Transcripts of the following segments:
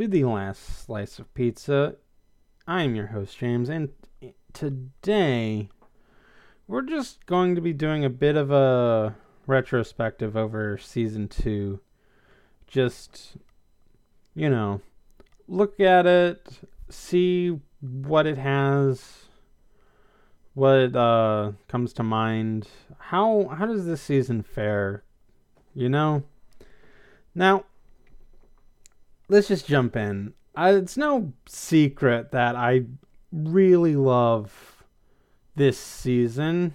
to the last slice of pizza. I am your host, James, and today we're just going to be doing a bit of a retrospective over season two. Just, you know, look at it, see what it has, what uh, comes to mind. How how does this season fare? You know. Now, let's just jump in. Uh, it's no secret that I really love this season.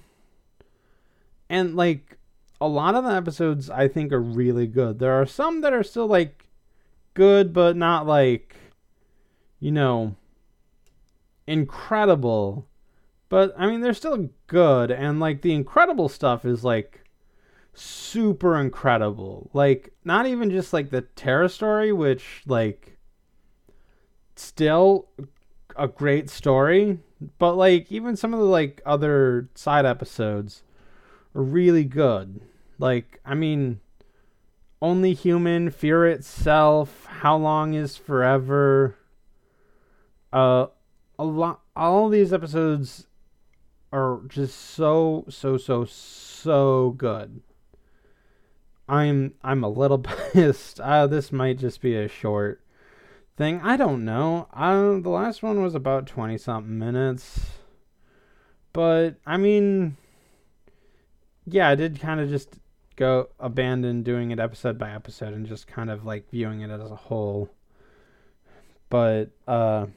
And like a lot of the episodes I think are really good. There are some that are still like good but not like you know incredible. But I mean they're still good and like the incredible stuff is like super incredible. Like not even just like the Terra story, which like still a great story, but like even some of the like other side episodes are really good. Like I mean only human, fear itself, how long is forever. Uh a lot all these episodes are just so so so so good. I'm I'm a little pissed. Uh, this might just be a short thing. I don't know. Uh, the last one was about twenty something minutes, but I mean, yeah, I did kind of just go abandon doing it episode by episode and just kind of like viewing it as a whole. But uh,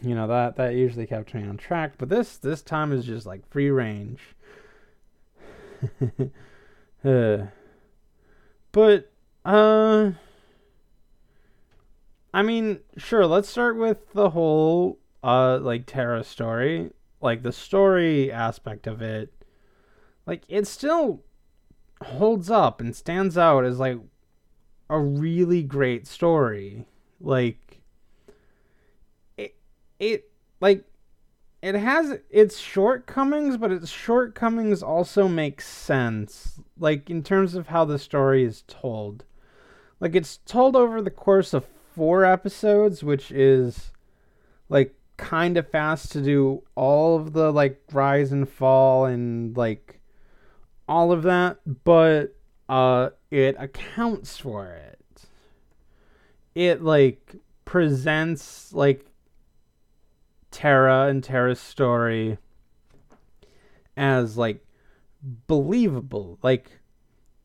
you know that that usually kept me on track. But this this time is just like free range. uh. But uh I mean, sure, let's start with the whole uh like Terra story. Like the story aspect of it. Like it still holds up and stands out as like a really great story. Like it it like it has its shortcomings, but its shortcomings also make sense, like in terms of how the story is told. Like it's told over the course of four episodes, which is like kind of fast to do all of the like rise and fall and like all of that, but uh it accounts for it. It like presents like Terra and Terra's story as like believable. Like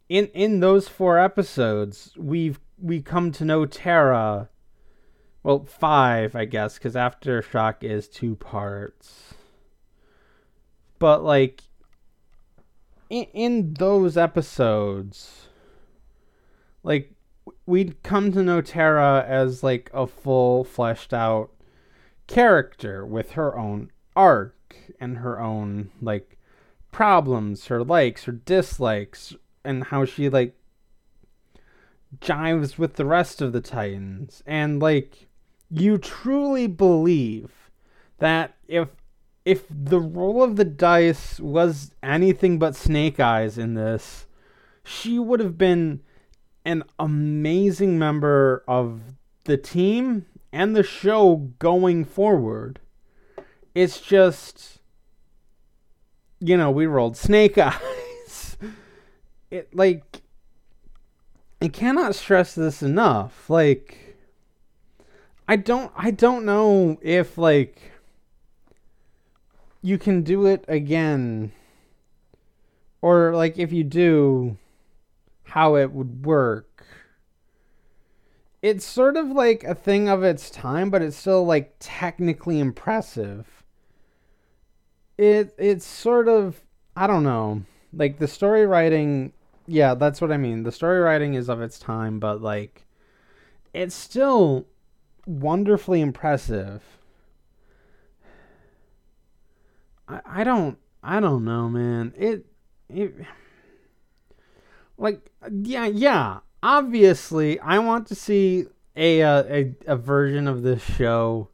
in in those four episodes, we've we come to know Terra. Well, five, I guess, because Aftershock is two parts. But like in, in those episodes, like we'd come to know Terra as like a full fleshed out character with her own arc and her own like problems, her likes, her dislikes, and how she like jives with the rest of the Titans. And like you truly believe that if if the roll of the dice was anything but snake eyes in this, she would have been an amazing member of the team and the show going forward. It's just, you know, we rolled snake eyes. It, like, I cannot stress this enough. Like, I don't, I don't know if, like, you can do it again. Or, like, if you do, how it would work it's sort of like a thing of its time, but it's still like technically impressive. It it's sort of I don't know. Like the story writing, yeah, that's what I mean. The story writing is of its time, but like it's still wonderfully impressive. I I don't I don't know, man. It it like yeah, yeah obviously, I want to see a, uh, a a version of this show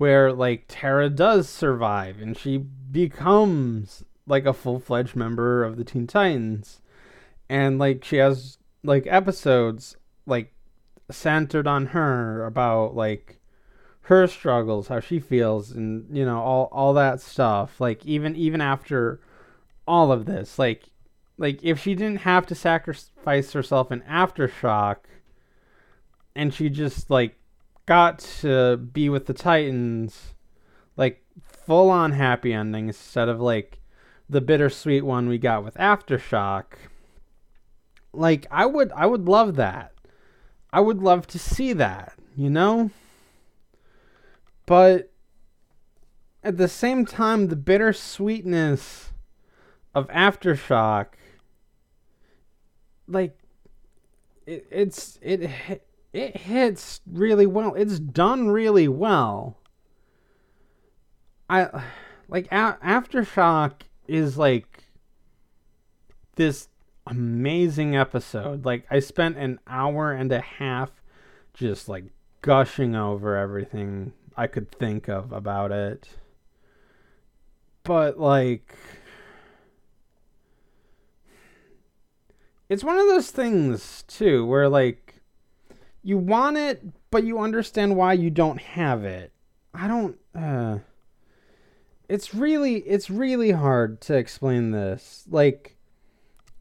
where like Terra does survive and she becomes like a full fledged member of the Teen Titans, and like she has like episodes like centered on her about like her struggles, how she feels and you know all all that stuff. Like even even after all of this, like like if she didn't have to sacrifice herself in aftershock and she just like got to be with the Titans like full on happy ending instead of like the bittersweet one we got with Aftershock. Like I would I would love that. I would love to see that, you know? But at the same time the bittersweetness of Aftershock like it, it's it it hits really well. It's done really well. I like a- Aftershock is like this amazing episode. Like I spent an hour and a half just like gushing over everything I could think of about it. But like it's one of those things too where like you want it but you understand why you don't have it. I don't uh it's really it's really hard to explain this. Like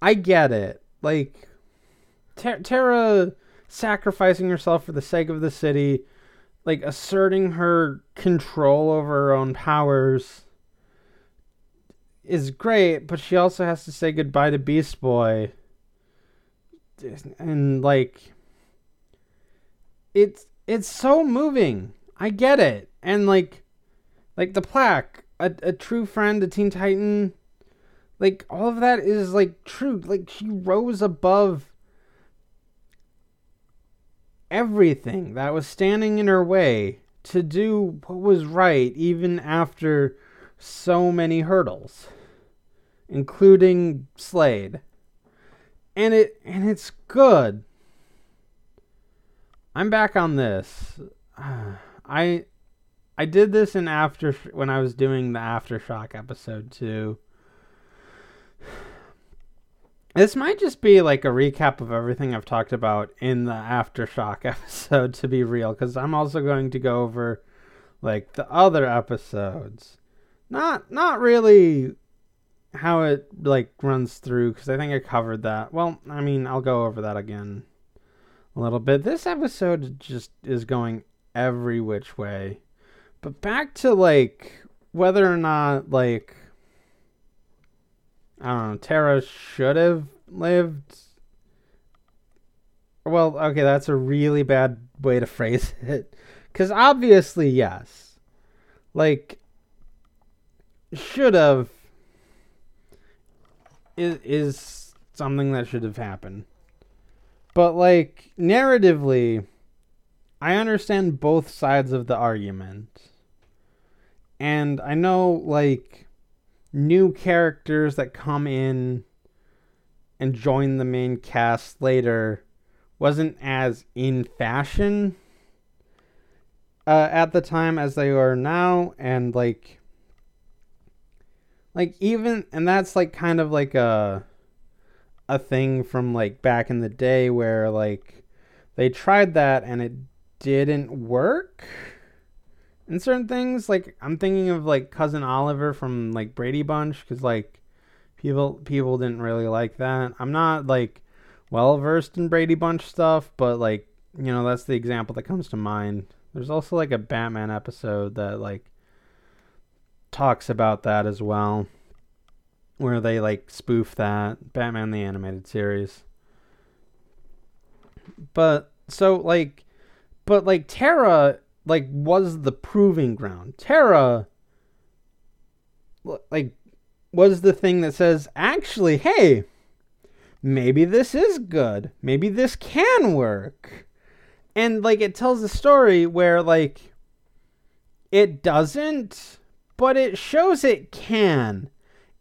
I get it. Like Ter- Terra sacrificing herself for the sake of the city, like asserting her control over her own powers is great, but she also has to say goodbye to Beast Boy. And like it's it's so moving. I get it. And like like the plaque a, a true friend, a Teen Titan. Like all of that is like true. Like she rose above everything that was standing in her way to do what was right even after so many hurdles including Slade. And it and it's good. I'm back on this. I I did this in after when I was doing the aftershock episode too. This might just be like a recap of everything I've talked about in the aftershock episode to be real cuz I'm also going to go over like the other episodes. Not not really how it like runs through cuz I think I covered that. Well, I mean, I'll go over that again a little bit. This episode just is going every which way. But back to like whether or not like I don't know, Terra should have lived. Well, okay, that's a really bad way to phrase it. Cuz obviously, yes. Like should have is is something that should have happened. But like narratively, I understand both sides of the argument. And I know, like, new characters that come in and join the main cast later wasn't as in fashion uh, at the time as they are now. And, like, like, even, and that's, like, kind of like a, a thing from, like, back in the day where, like, they tried that and it didn't work in certain things. Like I'm thinking of like cousin Oliver from like Brady Bunch because like people people didn't really like that. I'm not like well versed in Brady Bunch stuff, but like you know that's the example that comes to mind. There's also like a Batman episode that like talks about that as well, where they like spoof that Batman the animated series. But so like, but like Terra like was the proving ground. Terra like was the thing that says actually, hey, maybe this is good. Maybe this can work. And like it tells a story where like it doesn't, but it shows it can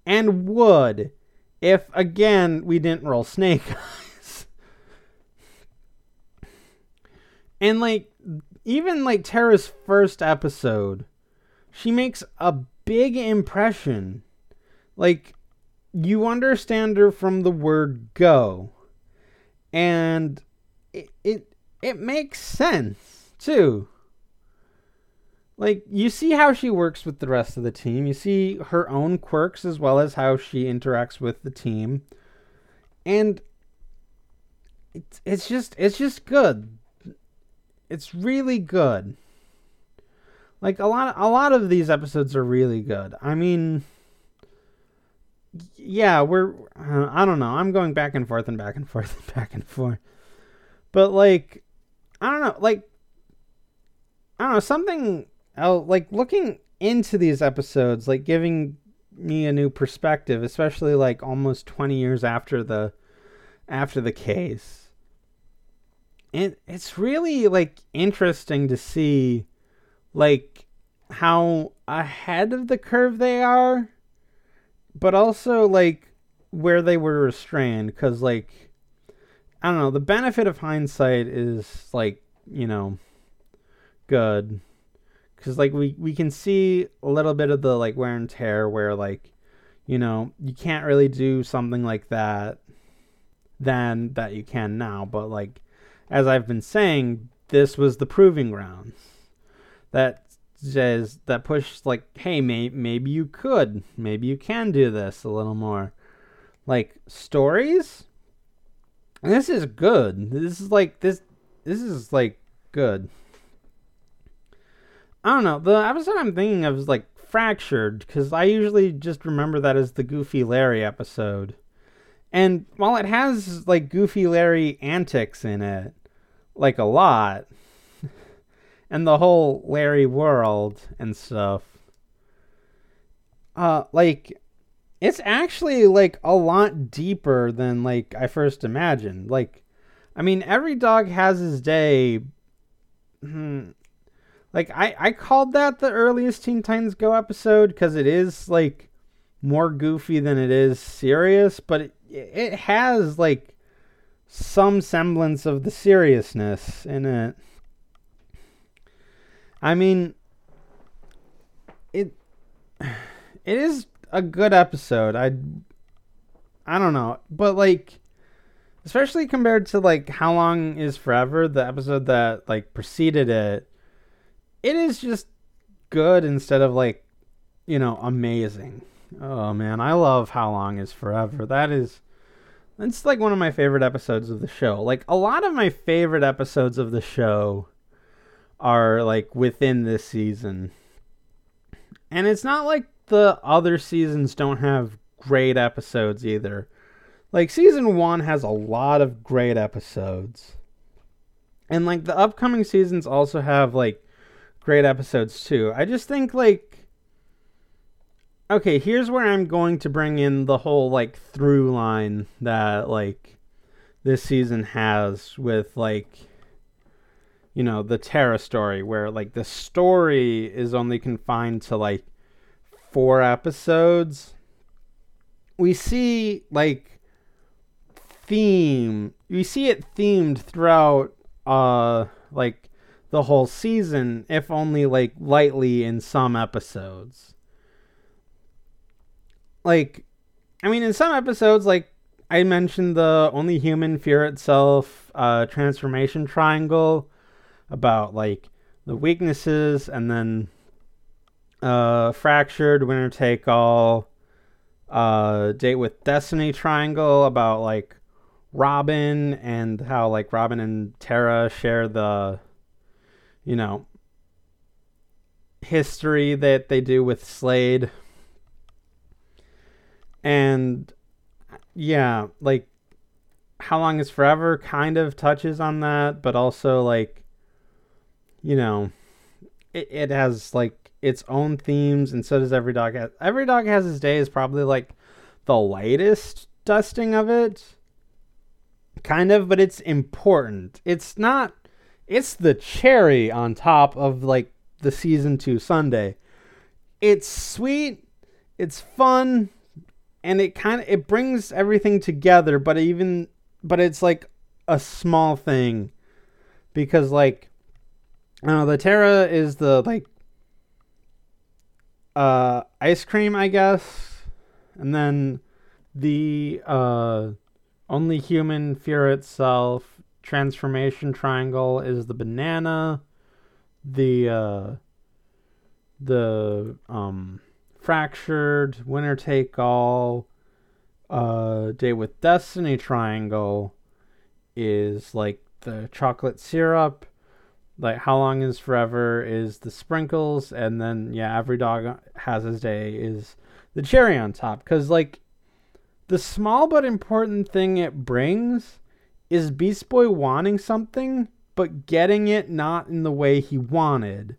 and would if again we didn't roll snake eyes. and like even like Terra's first episode, she makes a big impression. Like you understand her from the word go. And it, it it makes sense too. Like you see how she works with the rest of the team. You see her own quirks as well as how she interacts with the team. And it's it's just it's just good. It's really good. Like a lot a lot of these episodes are really good. I mean yeah, we're uh, I don't know. I'm going back and forth and back and forth and back and forth. But like I don't know, like I don't know, something else like looking into these episodes, like giving me a new perspective, especially like almost 20 years after the after the case. It it's really like interesting to see like how ahead of the curve they are, but also like where they were restrained cuz like I don't know. The benefit of hindsight is like you know, good, because like we we can see a little bit of the like wear and tear where like, you know, you can't really do something like that then that you can now. But like, as I've been saying, this was the proving grounds that says that push like, hey, may, maybe you could, maybe you can do this a little more. Like stories this is good. This is like this. This is like good. I don't know. The episode I'm thinking of is like fractured because I usually just remember that as the Goofy Larry episode. And while it has like Goofy Larry antics in it, like a lot, and the whole Larry world and stuff, uh, like it's actually like a lot deeper than like I first imagined. Like, I mean, every dog has his day. Like I I called that the earliest Teen Titans Go episode because it is like more goofy than it is serious, but it, it has like some semblance of the seriousness in it. I mean, it it is a good episode. I I don't know, but like especially compared to like How Long Is Forever, the episode that like preceded it, it is just good instead of like, you know, amazing. Oh man, I love How Long Is Forever. That is it's like one of my favorite episodes of the show. Like a lot of my favorite episodes of the show are like within this season. And it's not like the other seasons don't have great episodes either. Like season 1 has a lot of great episodes. And like the upcoming seasons also have like great episodes too. I just think like okay, here's where I'm going to bring in the whole like through line that like this season has with like you know the Terra story where like the story is only confined to like four episodes, we see like theme. We see it themed throughout uh like the whole season, if only like lightly in some episodes. Like I mean in some episodes like I mentioned the only human fear itself uh transformation triangle about like the weaknesses and then uh, Fractured, Winner Take All, uh, Date with Destiny Triangle about like Robin and how like Robin and Terra share the, you know, history that they do with Slade. And yeah, like How Long is Forever kind of touches on that, but also like, you know, it, it has like its own themes, and so does Every Dog Has. Every Dog Has His Day is probably like the lightest dusting of it, kind of, but it's important. It's not. It's the cherry on top of like the season two sundae. It's sweet. It's fun, and it kind of it brings everything together. But even but it's like a small thing because like I know the Terra is the like uh, ice cream, I guess, and then the uh, only human fear itself transformation triangle is the banana, the uh, the um, fractured winner take all, uh, day with destiny triangle is like the chocolate syrup. Like how long is forever is the sprinkles, and then yeah, every dog has his day is the cherry on top. Cause like the small but important thing it brings is Beast Boy wanting something, but getting it not in the way he wanted.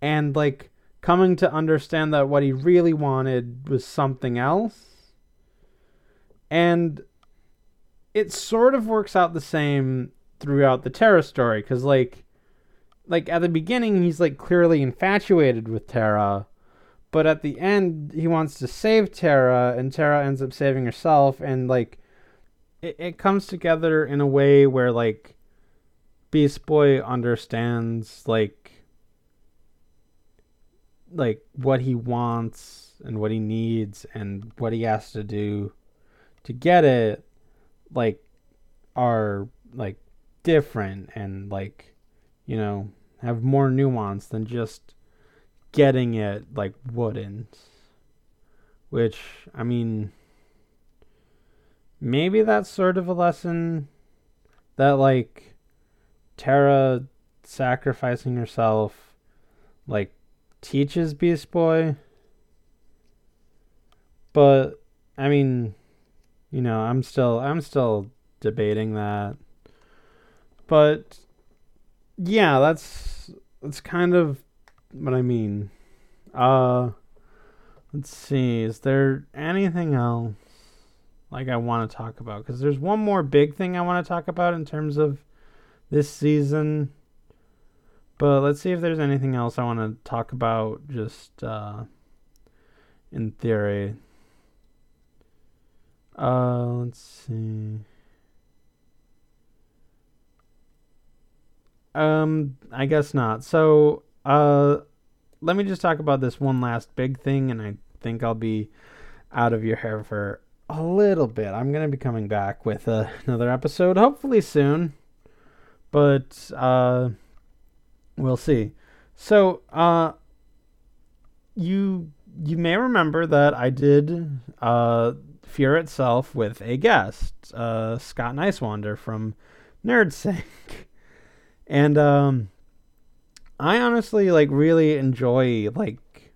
And like coming to understand that what he really wanted was something else. And it sort of works out the same throughout the Terra story cuz like like at the beginning he's like clearly infatuated with Terra, but at the end he wants to save Terra and Terra ends up saving herself and like it, it comes together in a way where like Beast Boy understands like like what he wants and what he needs and what he has to do to get it like are like different and like you know have more nuance than just getting it like wouldn't which i mean maybe that's sort of a lesson that like Terra sacrificing herself like teaches Beast Boy. But I mean, you know, I'm still I'm still debating that. But yeah, that's that's kind of what I mean. Uh let's see, is there anything else like I want to talk about cuz there's one more big thing I want to talk about in terms of this season but let's see if there's anything else I want to talk about just uh, in theory. Uh, let's see. Um, I guess not. So, uh, let me just talk about this one last big thing, and I think I'll be out of your hair for a little bit. I'm gonna be coming back with uh, another episode, hopefully soon. But uh We'll see. So, uh, you you may remember that I did uh, Fear itself with a guest, uh, Scott Niswander from NerdSync, and um, I honestly like really enjoy like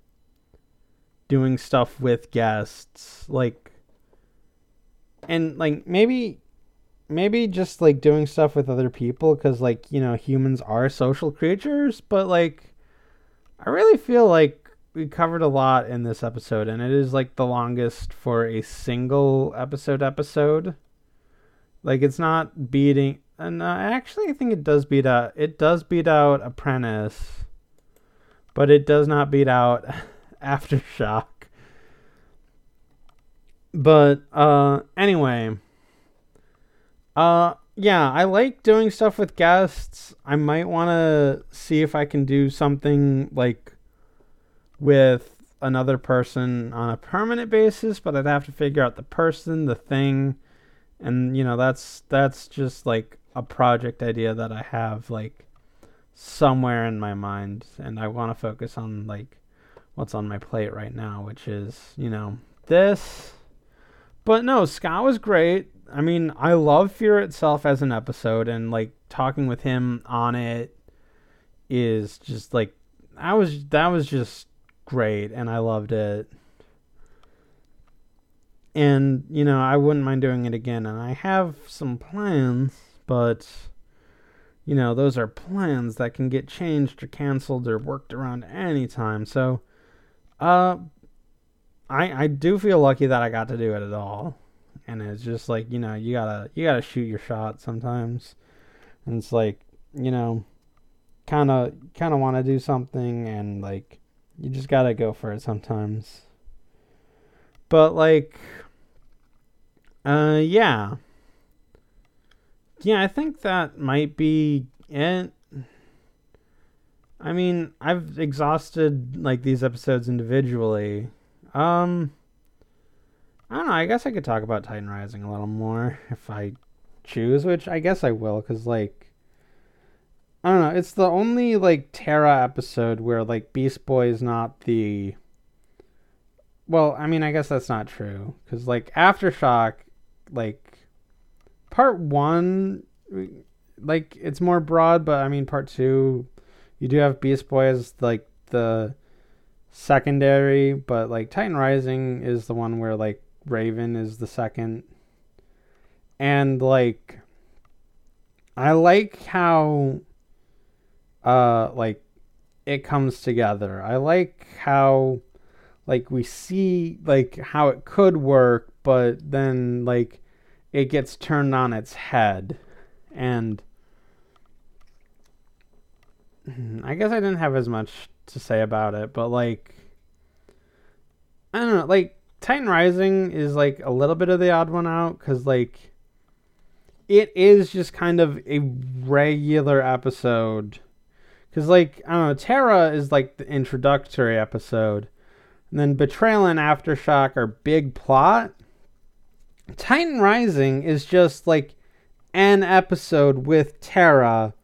doing stuff with guests, like, and like maybe maybe just like doing stuff with other people because like you know humans are social creatures but like i really feel like we covered a lot in this episode and it is like the longest for a single episode episode. Like it's not beating and uh, actually i think it does beat out it does beat out apprentice but it does not beat out aftershock but uh anyway uh, yeah, I like doing stuff with guests. I might want to see if I can do something like with another person on a permanent basis, but I'd have to figure out the person, the thing, and you know, that's that's just like a project idea that I have like somewhere in my mind and I want to focus on like what's on my plate right now, which is, you know, this. But no, Scott was great. I mean, I love Fear itself as an episode, and like talking with him on it is just like I was that was just great, and I loved it. And you know, I wouldn't mind doing it again, and I have some plans, but you know, those are plans that can get changed or canceled or worked around anytime. So, uh, I I do feel lucky that I got to do it at all. And it's just like you know you gotta you gotta shoot your shot sometimes. And it's like you know kind of kind of want to do something and like you just gotta go for it sometimes. But like uh yeah. Yeah i think that might be it. I mean i've exhausted like these episodes individually um I don't know. I guess I could talk about Titan Rising a little more if I choose, which I guess I will, because like I don't know, it's the only like Terra episode where like Beast Boy is not the. Well, I mean, I guess that's not true, because like Aftershock, like part one, like it's more broad, but I mean part two, you do have Beast Boy as like the secondary, but like Titan Rising is the one where like Raven is the second. And like I like how uh like it comes together. I like how like we see like how it could work, but then like it gets turned on its head. And I guess I didn't have as much to say about it, but like I don't know, like Titan Rising is like a little bit of the odd one out cuz like it is just kind of a regular episode. Cuz like I don't know, Terra is like the introductory episode. And then Betrayal and Aftershock are big plot. Titan Rising is just like an episode with Terra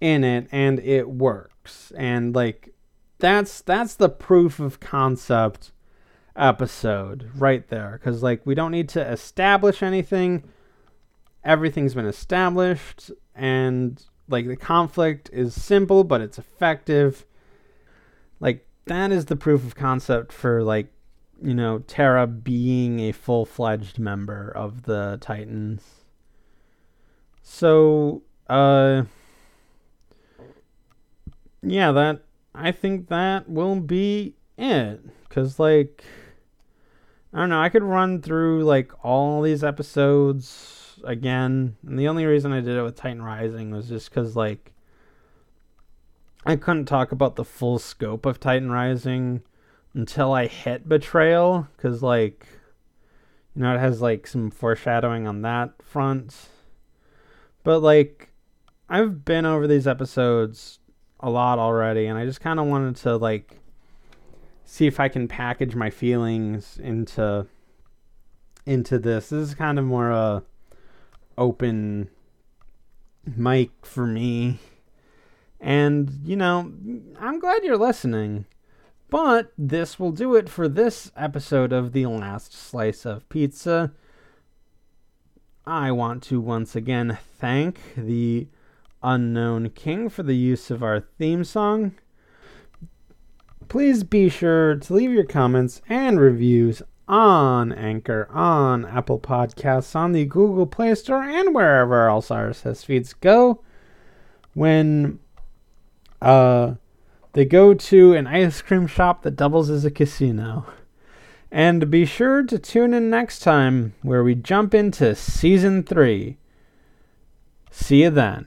in it and it works. And like that's that's the proof of concept episode right there cuz like we don't need to establish anything. Everything's been established and like the conflict is simple but it's effective. Like that is the proof of concept for like you know Terra being a full-fledged member of the Titans. So, uh yeah, that I think that will be it. Cause like I don't know, I could run through like all these episodes again. And the only reason I did it with Titan Rising was just because like I couldn't talk about the full scope of Titan Rising until I hit Betrayal. Cause like you know, it has like some foreshadowing on that front. But like I've been over these episodes a lot already, and I just kind of wanted to like see if I can package my feelings into into this. This is kind of more a open mic for me. And, you know, I'm glad you're listening. But this will do it for this episode of The Last Slice of Pizza. I want to once again thank the Unknown King for the use of our theme song. Please be sure to leave your comments and reviews on Anchor, on Apple Podcasts, on the Google Play Store, and wherever else RSS feeds go. When uh, they go to an ice cream shop that doubles as a casino. And be sure to tune in next time where we jump into season three. See you then.